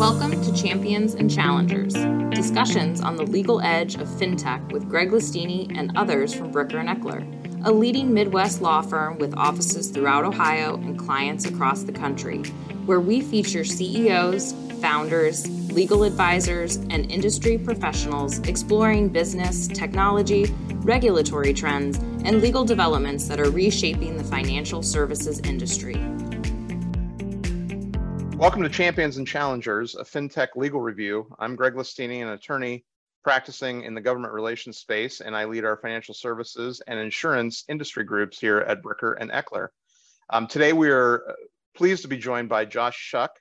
Welcome to Champions and Challengers, discussions on the legal edge of fintech with Greg Lestini and others from Bricker and Eckler, a leading Midwest law firm with offices throughout Ohio and clients across the country, where we feature CEOs, founders, legal advisors, and industry professionals exploring business, technology, regulatory trends, and legal developments that are reshaping the financial services industry. Welcome to Champions and Challengers, a FinTech legal review. I'm Greg Lestini, an attorney practicing in the government relations space, and I lead our financial services and insurance industry groups here at Bricker and Eckler. Um, today, we are uh, pleased to be joined by Josh Shuck.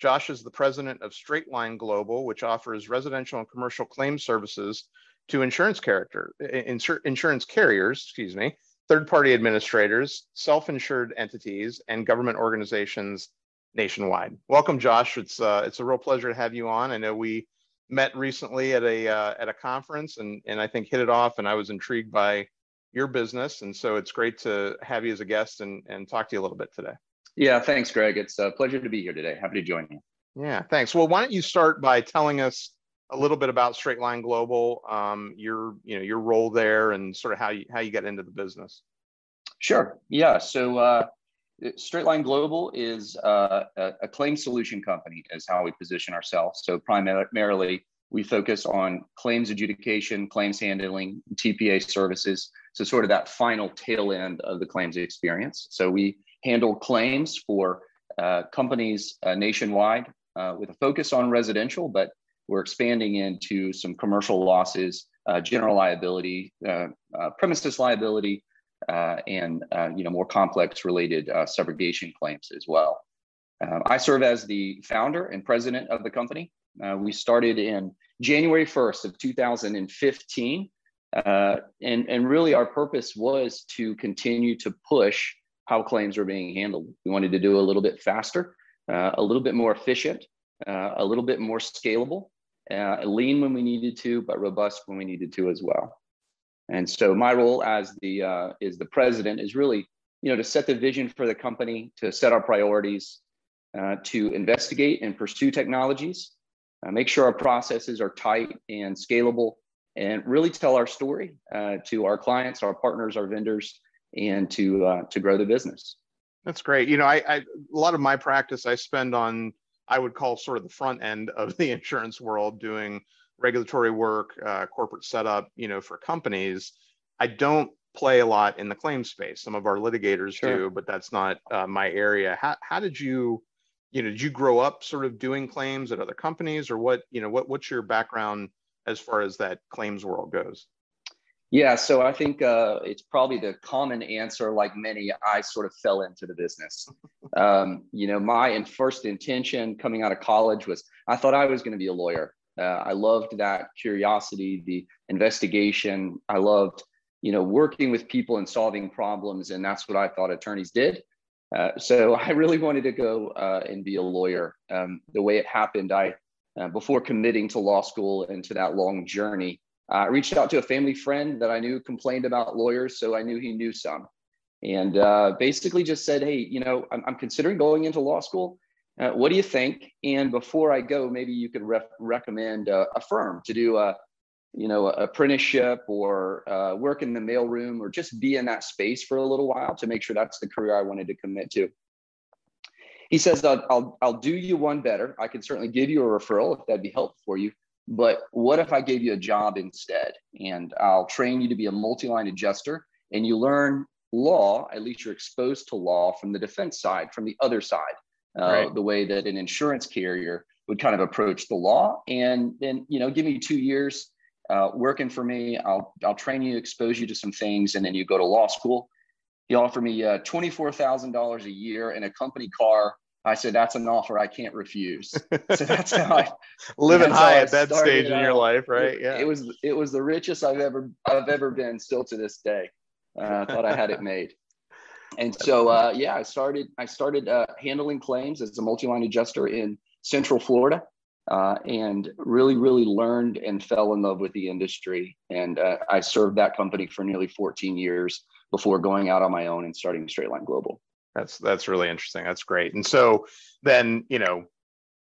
Josh is the president of Straightline Global, which offers residential and commercial claim services to insurance character, insur- insurance carriers, excuse me, third-party administrators, self-insured entities, and government organizations nationwide. Welcome, Josh. It's uh, it's a real pleasure to have you on. I know we met recently at a uh, at a conference and and I think hit it off, and I was intrigued by your business, and so it's great to have you as a guest and and talk to you a little bit today. Yeah, thanks, Greg. It's a pleasure to be here today. Happy to join you. Yeah, thanks. Well, why don't you start by telling us a little bit about Straight Line Global, um, your you know your role there, and sort of how you how you get into the business. Sure. Yeah. So uh, Straightline Global is uh, a, claim solution company, is how we position ourselves. So primarily, we focus on claims adjudication, claims handling, TPA services. So sort of that final tail end of the claims experience. So we handle claims for uh, companies uh, nationwide uh, with a focus on residential, but we're expanding into some commercial losses, uh, general liability, uh, premises liability, uh, and uh, you know more complex related uh, subrogation claims as well. Um, I serve as the founder and president of the company. Uh, we started in January 1st of 2015, uh, and and really our purpose was to continue to push how claims are being handled. We wanted to do a little bit faster, uh, a little bit more efficient, a little bit more scalable, lean when we needed to, but robust when we needed to as well. And so my role as the uh, is the president is really you know to set the vision for the company, to set our priorities, uh, to investigate and pursue technologies, uh, make sure our processes are tight and scalable, and really tell our story uh, to our clients, our partners, our vendors, and to uh, to grow the business. That's great. You know, I, I a lot of my practice I spend on I would call sort of the front end of the insurance world doing regulatory work, uh, corporate setup, you know, for companies. I don't play a lot in the claim space. Some of our litigators sure. do, but that's not uh, my area. How, how did you, you know, did you grow up sort of doing claims at other companies or what, you know, what, what's your background as far as that claims world goes? Yeah, so I think uh, it's probably the common answer. Like many, I sort of fell into the business. Um, you know, my first intention coming out of college was I thought I was going to be a lawyer. Uh, I loved that curiosity, the investigation. I loved, you know, working with people and solving problems, and that's what I thought attorneys did. Uh, so I really wanted to go uh, and be a lawyer. Um, the way it happened, I uh, before committing to law school and to that long journey, I reached out to a family friend that I knew complained about lawyers, so I knew he knew some, and uh, basically just said, "Hey, you know, I'm, I'm considering going into law school." Uh, what do you think? And before I go, maybe you could recommend a, a, firm to do a, you know, apprenticeship or uh, work in the mailroom or just be in that space for a little while to make sure that's the career I wanted to commit to. He says, I'll, I'll, I'll do you one better. I can certainly give you a referral if that'd be helpful for you. But what if I gave you a job instead? And I'll train you to be a multi line adjuster and you learn law, at least you're exposed to law from the defense side, from the other side uh, right. the way that an insurance carrier would kind of approach the law. And then, you know, give me two years uh, working for me. I'll I'll train you, expose you to some things, and then you go to law school. He offered me uh, twenty four thousand dollars a year and a company car. I said that's an offer I can't refuse. So that's how I living high at that stage in your life, right? Yeah. It was it was the richest I've ever I've ever been, still to this day. Uh, I thought I had it made and so uh, yeah i started i started uh, handling claims as a multi-line adjuster in central florida uh, and really really learned and fell in love with the industry. And uh, i served that company for nearly 14 years before going out on my own and starting straightline global. That's that's really interesting. That's great. And so then you know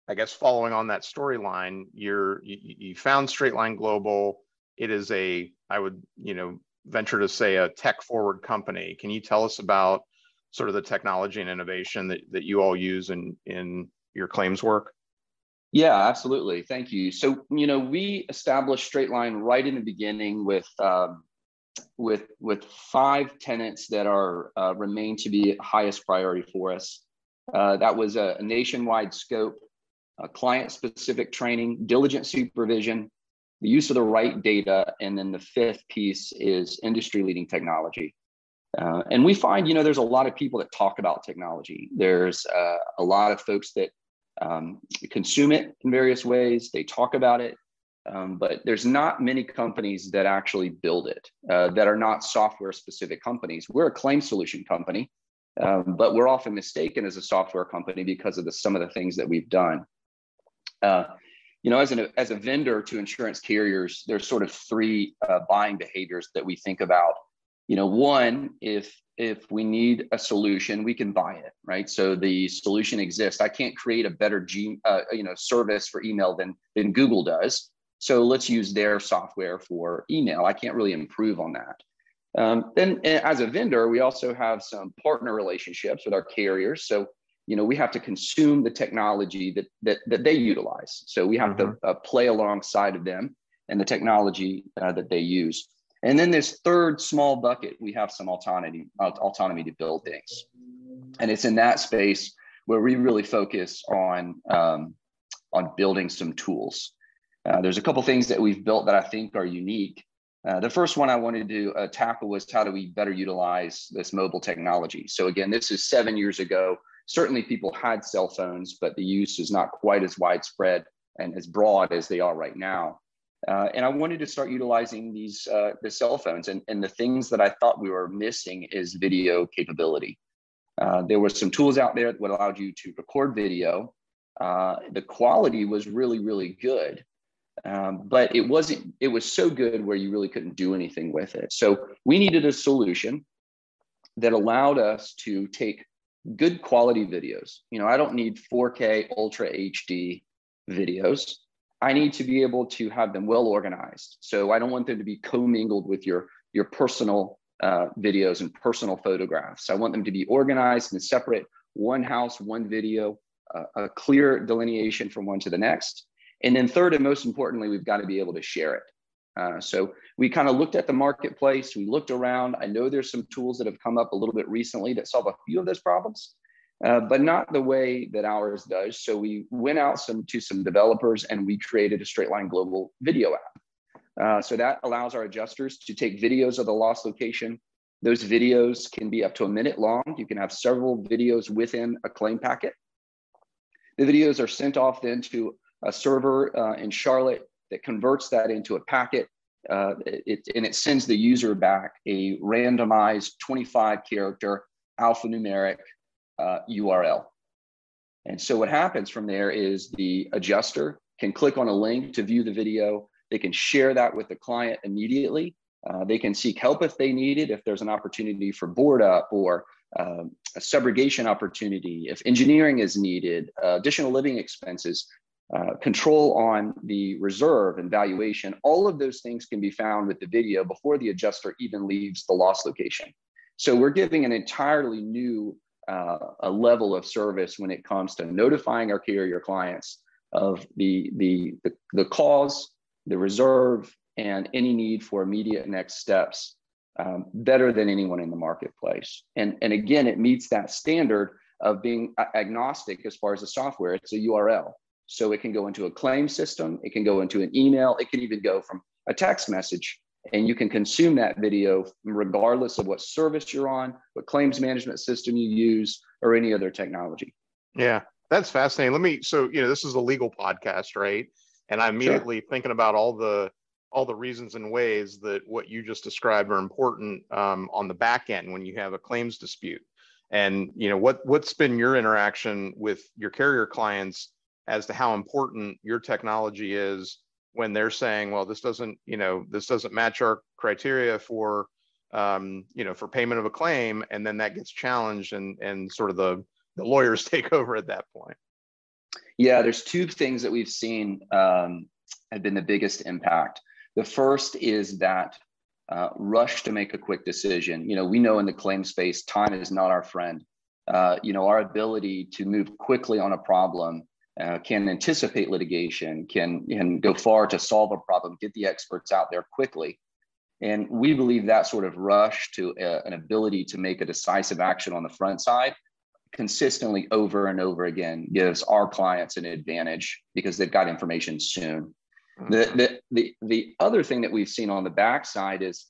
I guess following on that storyline, you're you, you found Straight Line Global. It is a, I would, you know, venture to say a tech forward company. Can you tell us about sort of the technology and innovation that, that you all use in in your claims work? Yeah, absolutely. Thank you. So, you know, we established Straight Line right in the beginning with um, with with five tenants that are uh, remain to be highest priority for us. Uh, that was a, a nationwide scope, client-specific training, diligent supervision, the use of the right data, and then the fifth piece is industry-leading technology. Uh, and we find, you know, there's a lot of people that talk about technology. There's uh, a lot of folks that um, consume it in various ways. They talk about it, um, but there's not many companies that actually build it uh, that are not software specific companies. We're a claim solution company, um, but we're often mistaken as a software company because of the, some of the things that we've done. Uh, you know, as, an, as a vendor to insurance carriers, there's sort of three uh, buying behaviors that we think about. You know, one, if if we need a solution, we can buy it, right? So the solution exists. I can't create a better G, uh, you know, service for email than than Google does. So let's use their software for email. I can't really improve on that. Um, then, as a vendor, we also have some partner relationships with our carriers. So, you know, we have to consume the technology that that, that they utilize. So we have mm-hmm. to uh, play alongside of them and the technology uh, that they use. And then this third small bucket, we have some autonomy, autonomy to build things. And it's in that space where we really focus on, um, on building some tools. Uh, there's a couple things that we've built that I think are unique. Uh, the first one I wanted to uh, tackle was how do we better utilize this mobile technology? So again, this is seven years ago. Certainly people had cell phones, but the use is not quite as widespread and as broad as they are right now. Uh, and I wanted to start utilizing these uh, the cell phones, and, and the things that I thought we were missing is video capability. Uh, there were some tools out there that would allow you to record video. Uh, the quality was really, really good, um, but it wasn't. It was so good where you really couldn't do anything with it. So we needed a solution that allowed us to take good quality videos. You know, I don't need 4K Ultra HD videos. I need to be able to have them well organized. So I don't want them to be commingled with your, your personal uh, videos and personal photographs. I want them to be organized and separate one house, one video, uh, a clear delineation from one to the next. And then third, and most importantly, we've got to be able to share it. Uh, so we kind of looked at the marketplace, we looked around. I know there's some tools that have come up a little bit recently that solve a few of those problems. Uh, but not the way that ours does. So we went out some to some developers and we created a straight line global video app. Uh, so that allows our adjusters to take videos of the loss location. Those videos can be up to a minute long. You can have several videos within a claim packet. The videos are sent off then to a server uh, in Charlotte that converts that into a packet. Uh, it, and it sends the user back a randomized 25 character alphanumeric uh, URL. And so what happens from there is the adjuster can click on a link to view the video. They can share that with the client immediately. Uh, they can seek help if they need it, if there's an opportunity for board up or um, a subrogation opportunity, if engineering is needed, uh, additional living expenses, uh, control on the reserve and valuation, all of those things can be found with the video before the adjuster even leaves the loss location. So we're giving an entirely new uh, a level of service when it comes to notifying our carrier clients of the, the, the, the cause, the reserve, and any need for immediate next steps um, better than anyone in the marketplace. And, and again, it meets that standard of being agnostic as far as the software. It's a URL. So it can go into a claim system, it can go into an email, it can even go from a text message and you can consume that video regardless of what service you're on, what claims management system you use, or any other technology. Yeah, that's fascinating. Let me so you know this is a legal podcast, right? And I'm immediately sure. thinking about all the all the reasons and ways that what you just described are important um, on the back end when you have a claims dispute. And you know what what's been your interaction with your carrier clients as to how important your technology is when they're saying, well, this doesn't, you know, this doesn't match our criteria for, um, you know, for payment of a claim, and then that gets challenged, and and sort of the the lawyers take over at that point. Yeah, there's two things that we've seen um, have been the biggest impact. The first is that uh, rush to make a quick decision. You know, we know in the claim space, time is not our friend. Uh, you know, our ability to move quickly on a problem uh, can anticipate litigation, can, can go far to solve a problem, get the experts out there quickly. And we believe that sort of rush to a, uh, an ability to make a decisive action on the front side consistently over and over again gives our clients an advantage because they've got information soon. Mm-hmm. The, the, the, the other thing that we've seen on the backside is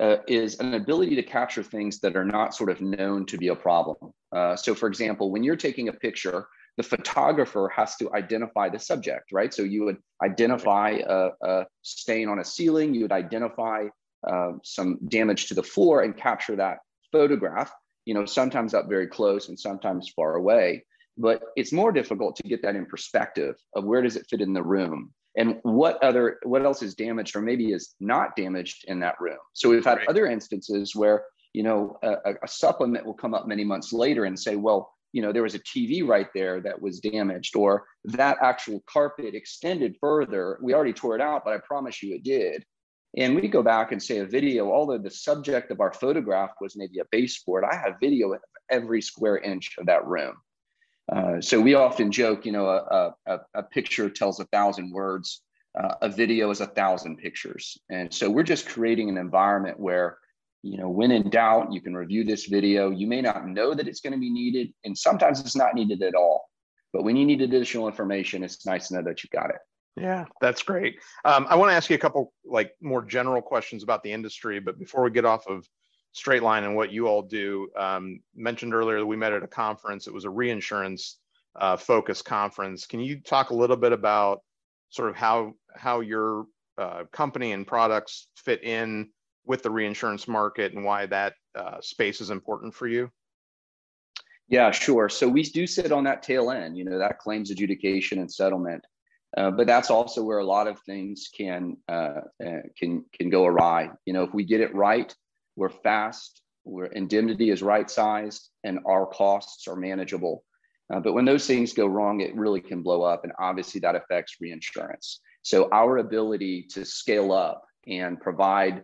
uh, is an ability to capture things that are not sort of known to be a problem. Uh, so, for example, when you're taking a picture, the photographer has to identify the subject, right? So you would identify a, a stain on a ceiling, you would identify uh, some damage to the floor and capture that photograph. You know, sometimes up very close and sometimes far away. But it's more difficult to get that in perspective of where does it fit in the room and what other what else is damaged or maybe is not damaged in that room so we've had right. other instances where you know a, a, supplement will come up many months later and say well you know there was a tv right there that was damaged or that actual carpet extended further. We already tore it out but i promise you it did. And we go back and say a video although the subject of our photograph was maybe a baseboard i have video of every square inch of that room. Uh, so we often joke, you know, a, a, a picture tells a thousand words, uh, a video is a thousand pictures. And so we're just creating an environment where, you know, when in doubt, you can review this video. You may not know that it's going to be needed, and sometimes it's not needed at all. But when you need additional information, it's nice to know that you got it. Yeah, that's great. Um, I want to ask you a couple like more general questions about the industry, but before we get off of straight line and what you all do. Um, mentioned earlier that we met at a conference. It was a reinsurance uh, focus conference. Can you talk a little bit about sort of how how your uh, company and products fit in with the reinsurance market and why that uh, space is important for you? Yeah, sure. So we do sit on that tail end, you know, that claims adjudication and settlement. Uh, but that's also where a lot of things can uh, uh, can can go awry. You know, if we get it right, we're fast, where indemnity is right sized, and our costs are manageable. Uh, but when those things go wrong, it really can blow up. And obviously, that affects reinsurance. So, our ability to scale up and provide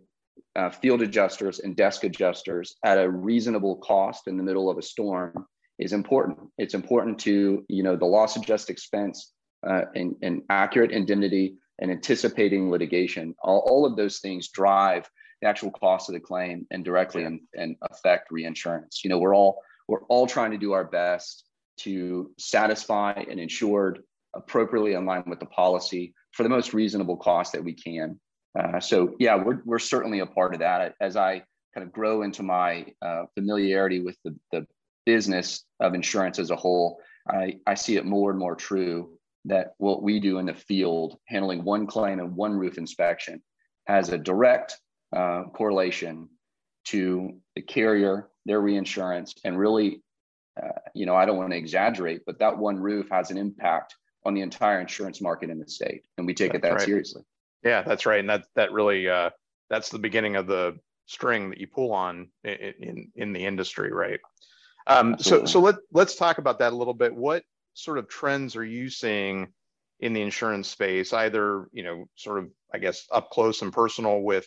uh, field adjusters and desk adjusters at a reasonable cost in the middle of a storm is important. It's important to you know the loss adjust expense uh, and, and accurate indemnity and anticipating litigation. All, all of those things drive the actual cost of the claim and directly and, and affect reinsurance. You know, we're all we're all trying to do our best to satisfy an insured appropriately in line with the policy for the most reasonable cost that we can. Uh, so yeah, we're we're certainly a part of that. As I kind of grow into my uh, familiarity with the, the business of insurance as a whole, I, I see it more and more true that what we do in the field, handling one claim and one roof inspection, has a direct uh, correlation to the carrier, their reinsurance, and really, uh, you know, I don't want to exaggerate, but that one roof has an impact on the entire insurance market in the state, and we take that's it that right. seriously. Yeah, that's right, and that that really uh, that's the beginning of the string that you pull on in in, in the industry, right? Um, so so let let's talk about that a little bit. What sort of trends are you seeing in the insurance space? Either you know, sort of I guess up close and personal with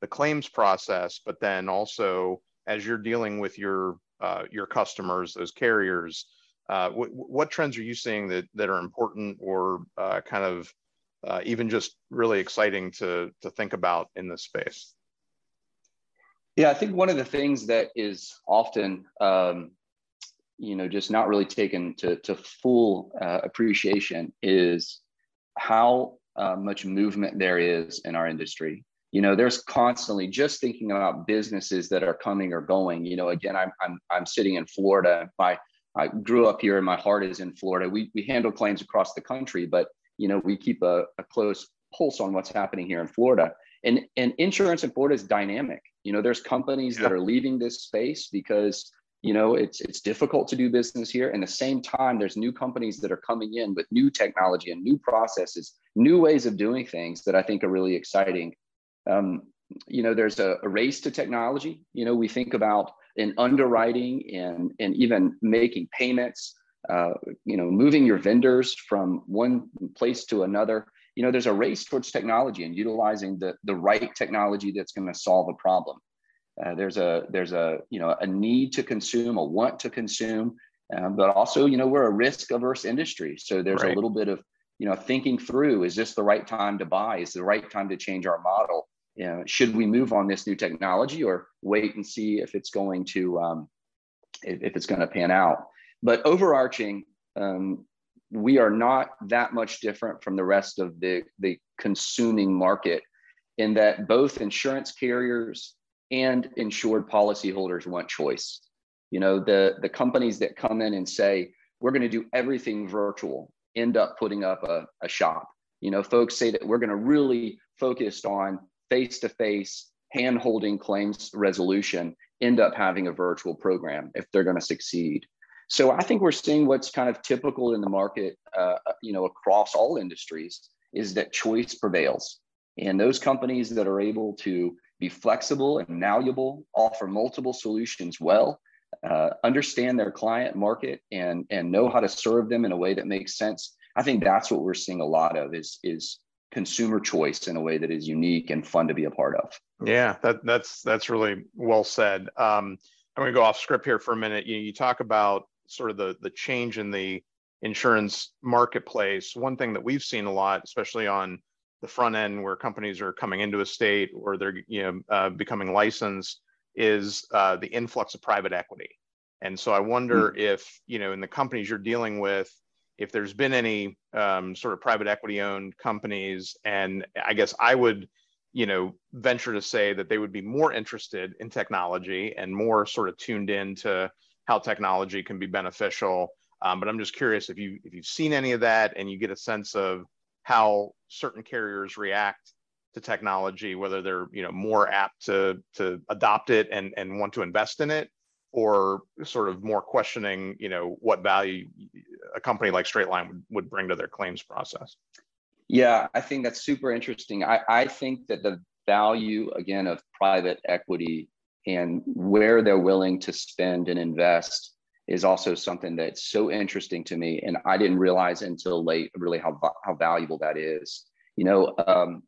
the claims process, but then also as you're dealing with your uh, your customers, those carriers, uh, w- what trends are you seeing that that are important or uh, kind of uh, even just really exciting to to think about in this space? Yeah, I think one of the things that is often um, you know just not really taken to to full uh, appreciation is how uh, much movement there is in our industry. You know there's constantly just thinking about businesses that are coming or going you know again i'm i'm, I'm sitting in florida. My i grew up here and my heart is in florida. We, we handle claims across the country but you know we keep a, a close pulse on what's happening here in florida and and insurance in florida is dynamic you know there's companies yeah. that are leaving this space because you know it's it's difficult to do business here and the same time there's new companies that are coming in with new technology and new processes new ways of doing things that i think are really exciting um, you know, there's a, a, race to technology. You know, we think about in underwriting and, and even making payments. Uh, you know, moving your vendors from one place to another. You know, there's a race towards technology and utilizing the, the right technology that's going to solve a problem. Uh, there's a there's a you know a need to consume, a want to consume, um, but also you know we're a risk averse industry, so there's right. a little bit of you know thinking through: is this the right time to buy? Is the right time to change our model? You know, should we move on this new technology or wait and see if it's going to um, if, if it's going to pan out? But overarching, um, we are not that much different from the rest of the, the consuming market in that both insurance carriers and insured policyholders want choice. You know, the, the companies that come in and say, we're going to do everything virtual, end up putting up a, a shop. You know, folks say that we're going to really focus on face to face hand holding claims resolution, end up having a virtual program if they're going to succeed. So I think we're seeing what's kind of typical in the market, uh, you know, across all industries is that choice prevails. And those companies that are able to be flexible and malleable, offer multiple solutions well, uh, understand their client market and, and know how to serve them in a way that makes sense. I think that's what we're seeing a lot of is, is consumer choice in a way that is unique and fun to be a part of. Yeah, that, that's that's really well said. Um, I'm going to go off script here for a minute. You, you talk about sort of the the change in the insurance marketplace, one thing that we've seen a lot, especially on the front end where companies are coming into a state or they're you know uh, becoming licensed, is uh, the influx of private equity. And so I wonder mm-hmm. if you know in the companies you're dealing with, if there's been any um, sort of private equity owned companies, and I guess I would you know venture to say that they would be more interested in technology and more sort of tuned in to how technology can be beneficial. Um, but I'm just curious if you if you've seen any of that and you get a sense of how certain carriers react to technology, whether they're you know more apt to to adopt it and and want to invest in it, or sort of more questioning you know what value a company like Straightline would, would bring to their claims process. Yeah, I think that's super interesting. I, I think that the value again of private equity and where they're willing to spend and invest is also something that's so interesting to me and i didn't realize until late really how, how valuable that is you know um,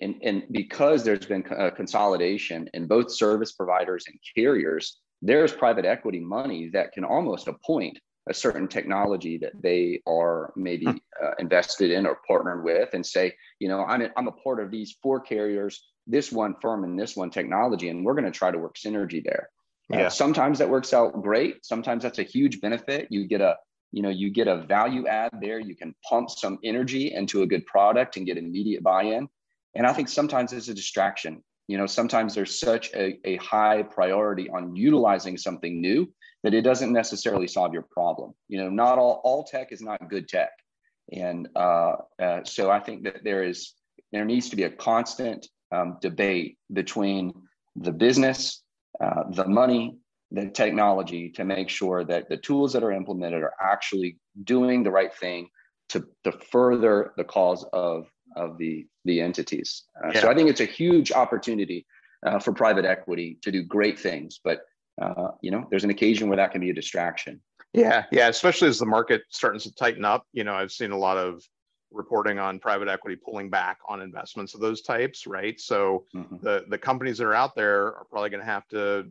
and, and because there's been a consolidation in both service providers and carriers there's private equity money that can almost appoint a certain technology that they are maybe hmm. uh, invested in or partnered with and say you know I'm a, I'm a part of these four carriers this one firm and this one technology, and we're going to try to work synergy there. Yeah. Uh, sometimes that works out great. Sometimes that's a huge benefit. You get a you know you get a value add there. You can pump some energy into a good product and get immediate buy-in. And I think sometimes it's a distraction. You know, sometimes there's such a, a high priority on utilizing something new that it doesn't necessarily solve your problem. You know, not all all tech is not good tech, and uh, uh, so I think that there is there needs to be a constant um, debate between the business, uh, the money, the technology to make sure that the tools that are implemented are actually doing the right thing to, to further the cause of, of the, the entities. Uh, yeah. So I think it's a huge opportunity uh, for private equity to do great things, but uh, you know, there's an occasion where that can be a distraction. Yeah, yeah, especially as the market starts to tighten up. You know, I've seen a lot of reporting on private equity pulling back on investments of those types, right? So mm-hmm. the the companies that are out there are probably going to have to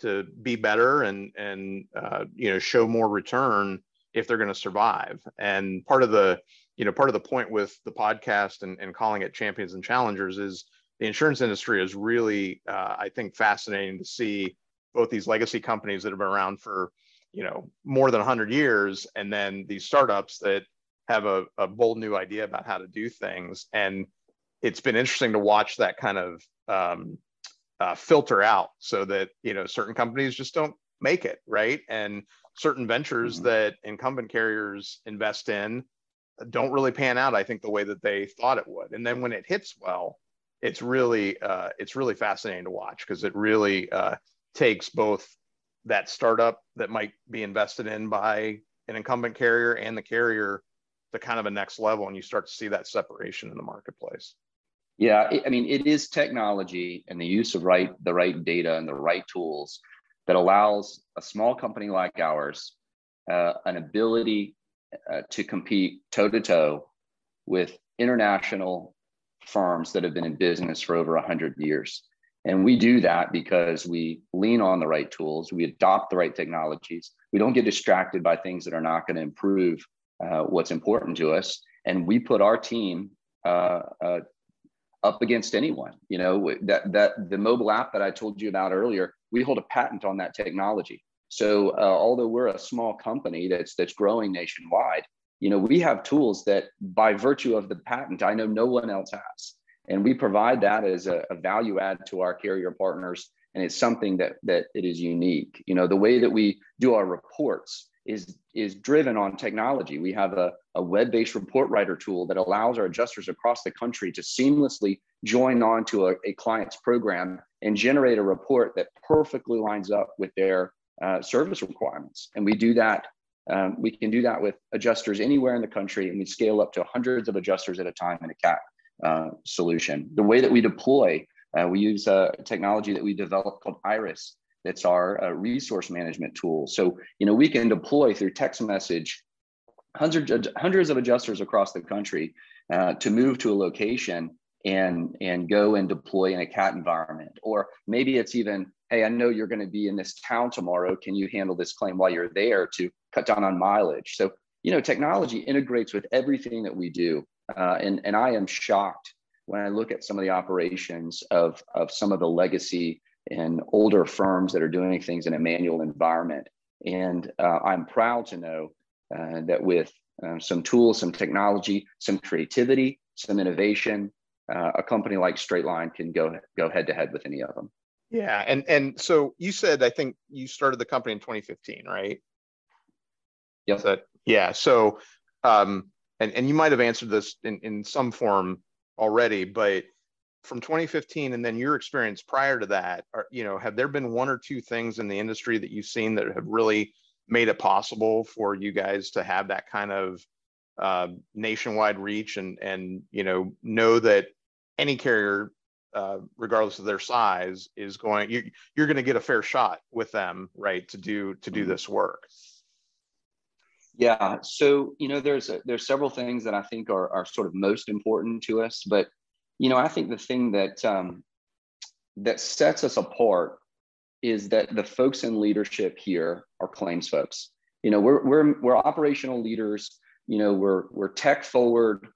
to be better and and uh, you know show more return if they're going to survive. And part of the you know part of the point with the podcast and, and calling it champions and challengers is the insurance industry is really uh, I think fascinating to see both these legacy companies that have been around for you know more than 100 years and then these startups that have a, a bold new idea about how to do things. And it's been interesting to watch that kind of um, uh, filter out so that, you know, certain companies just don't make it, right? And certain ventures mm-hmm. that incumbent carriers invest in don't really pan out, I think, the way that they thought it would. And then when it hits well, it's really uh, it's really fascinating to watch because it really uh, takes both that startup that might be invested in by an incumbent carrier and the carrier to kind of a next level and you start to see that separation in the marketplace yeah i mean it is technology and the use of right the right data and the right tools that allows a small company like ours uh, an ability uh, to compete toe to toe with international firms that have been in business for over 100 years. And we do that because we lean on the right tools, we adopt the right technologies, we don't get distracted by things that are not going to improve uh, what's important to us. And we put our team uh, uh, up against anyone. You know that that the mobile app that I told you about earlier, we hold a patent on that technology. So uh, although we're a small company that's that's growing nationwide, you know we have tools that by virtue of the patent, I know no one else has, and we provide that as a, a value add to our carrier partners, and it's something that that it is unique. You know the way that we do our reports is is driven on technology. We have a, a web-based report writer tool that allows our adjusters across the country to seamlessly join on to a, a client's program and generate a report that perfectly lines up with their uh, service requirements. And we do that. Um, we can do that with adjusters anywhere in the country, and we scale up to hundreds of adjusters at a time in a CAT uh, solution. The way that we deploy, uh, we use a technology that we developed called Iris that's our uh, resource management tool. So, you know, we can deploy through text message hundreds, hundreds of adjusters across the country uh, to move to a location and, and go and deploy in a CAT environment. Or maybe it's even, hey, I know you're going to be in this town tomorrow. Can you handle this claim while you're there to cut down on mileage? So, you know, technology integrates with everything that we do. Uh, and, and I am shocked when I look at some of the operations of, of some of the legacy and older firms that are doing things in a manual environment. And uh, I'm proud to know uh, that with uh, some tools, some technology, some creativity, some innovation, uh, a company like Straightline can go go head to head with any of them. Yeah, and and so you said I think you started the company in 2015, right? Yes. That, yeah. So, um, and and you might have answered this in in some form already, but from 2015 and then your experience prior to that are, you know have there been one or two things in the industry that you've seen that have really made it possible for you guys to have that kind of uh, nationwide reach and and you know know that any carrier uh, regardless of their size is going you, you're going to get a fair shot with them right to do to do mm-hmm. this work yeah so you know there's a, there's several things that i think are, are sort of most important to us but you know, I think the thing that um, that sets us apart is that the folks in leadership here are claims folks. You know, we're we're we're operational leaders. You know, we're we're tech forward.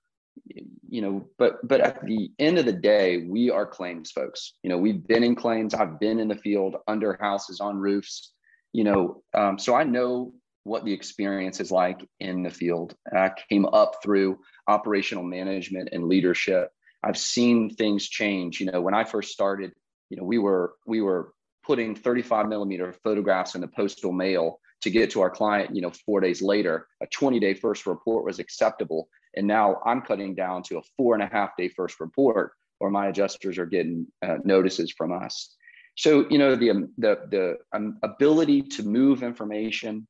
You know, but but at the end of the day, we are claims folks. You know, we've been in claims. I've been in the field under houses on roofs. You know, um, so I know what the experience is like in the field. I came up through operational management and leadership I've seen things change. You know, when I first started, you know, we were we were putting 35 millimeter photographs in the postal mail to get to our client, you know, four days later. A 20 day first report was acceptable. And now I'm cutting down to a four and a half day first report, or my adjusters are getting uh, notices from us. So, you know, the, um, the, the um, ability to move information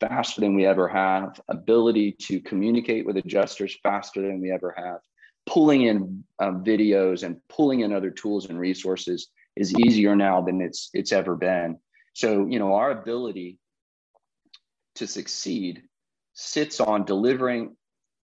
faster than we ever have, ability to communicate with adjusters faster than we ever have, pulling in um, videos and pulling in other tools and resources is easier now than it's it's ever been. So you know our ability to succeed sits on delivering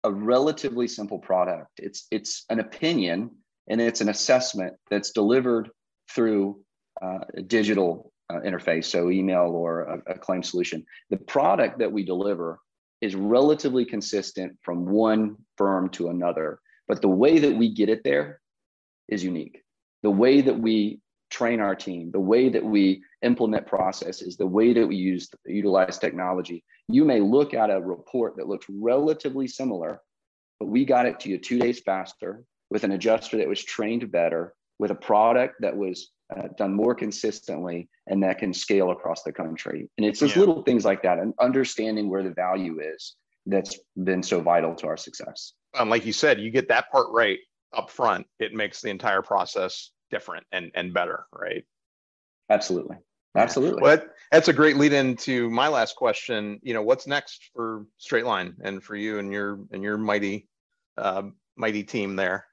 a relatively simple product. It's it's an opinion and it's an assessment that's delivered through uh, a digital uh, interface, so email or a, a claim solution. The product that we deliver is relatively consistent from one firm to another. But the way that we get it there is unique. The way that we train our team, the way that we implement processes, the way that we use utilize technology. You may look at a report that looks relatively similar, but we got it to you two days faster with an adjuster that was trained better, with a product that was uh, done more consistently and that can scale across the country. And it's just yeah. little things like that and understanding where the value is that's been so vital to our success. And like you said, you get that part right up front, it makes the entire process different and, and better, right? Absolutely. Absolutely. Well, that's a great lead into my last question. You know, what's next for Straight Line and for you and your and your mighty uh, mighty team there?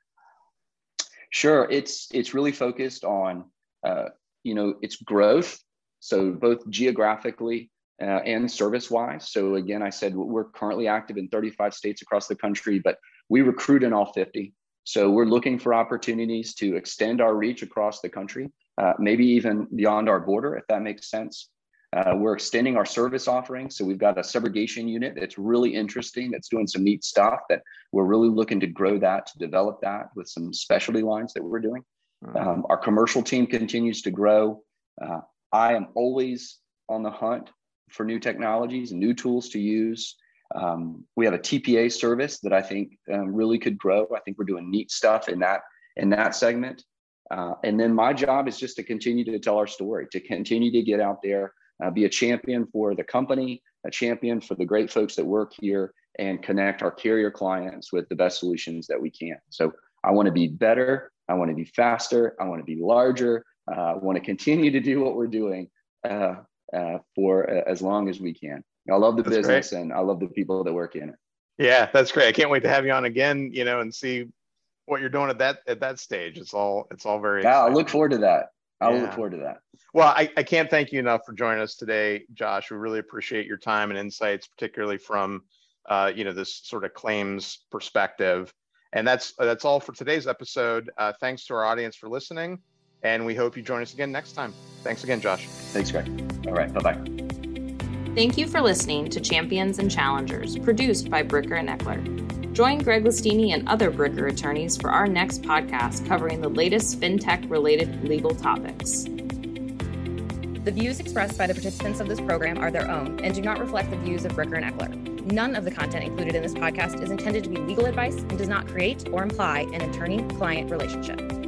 Sure, it's it's really focused on uh, you know its growth. So both geographically uh, and service wise. So again, I said we're currently active in 35 states across the country, but we recruit in all 50. So we're looking for opportunities to extend our reach across the country, uh, maybe even beyond our border, if that makes sense. Uh, we're extending our service offering. So we've got a subrogation unit that's really interesting, that's doing some neat stuff that we're really looking to grow that, to develop that with some specialty lines that we're doing. Mm-hmm. Um, our commercial team continues to grow. Uh, I am always on the hunt for new technologies and new tools to use. Um, we have a TPA service that I think um, really could grow. I think we're doing neat stuff in that in that segment. Uh, and then my job is just to continue to tell our story, to continue to get out there, uh, be a champion for the company, a champion for the great folks that work here, and connect our carrier clients with the best solutions that we can. So I want to be better. I want to be faster. I want to be larger. Uh, I want to continue to do what we're doing uh, uh, for uh, as long as we can. I love the that's business great. and I love the people that work in it. Yeah, that's great. I can't wait to have you on again. You know, and see what you're doing at that at that stage. It's all it's all very. Yeah, I look forward to that. I yeah. look forward to that. Well, I, I can't thank you enough for joining us today, Josh. We really appreciate your time and insights, particularly from uh, you know this sort of claims perspective. And that's that's all for today's episode. Uh, thanks to our audience for listening, and we hope you join us again next time. Thanks again, Josh. Thanks, Greg. All right, bye bye. Thank you for listening to Champions and Challengers, produced by Bricker and Eckler. Join Greg Lestini and other Bricker attorneys for our next podcast covering the latest fintech related legal topics. The views expressed by the participants of this program are their own and do not reflect the views of Bricker and Eckler. None of the content included in this podcast is intended to be legal advice and does not create or imply an attorney client relationship.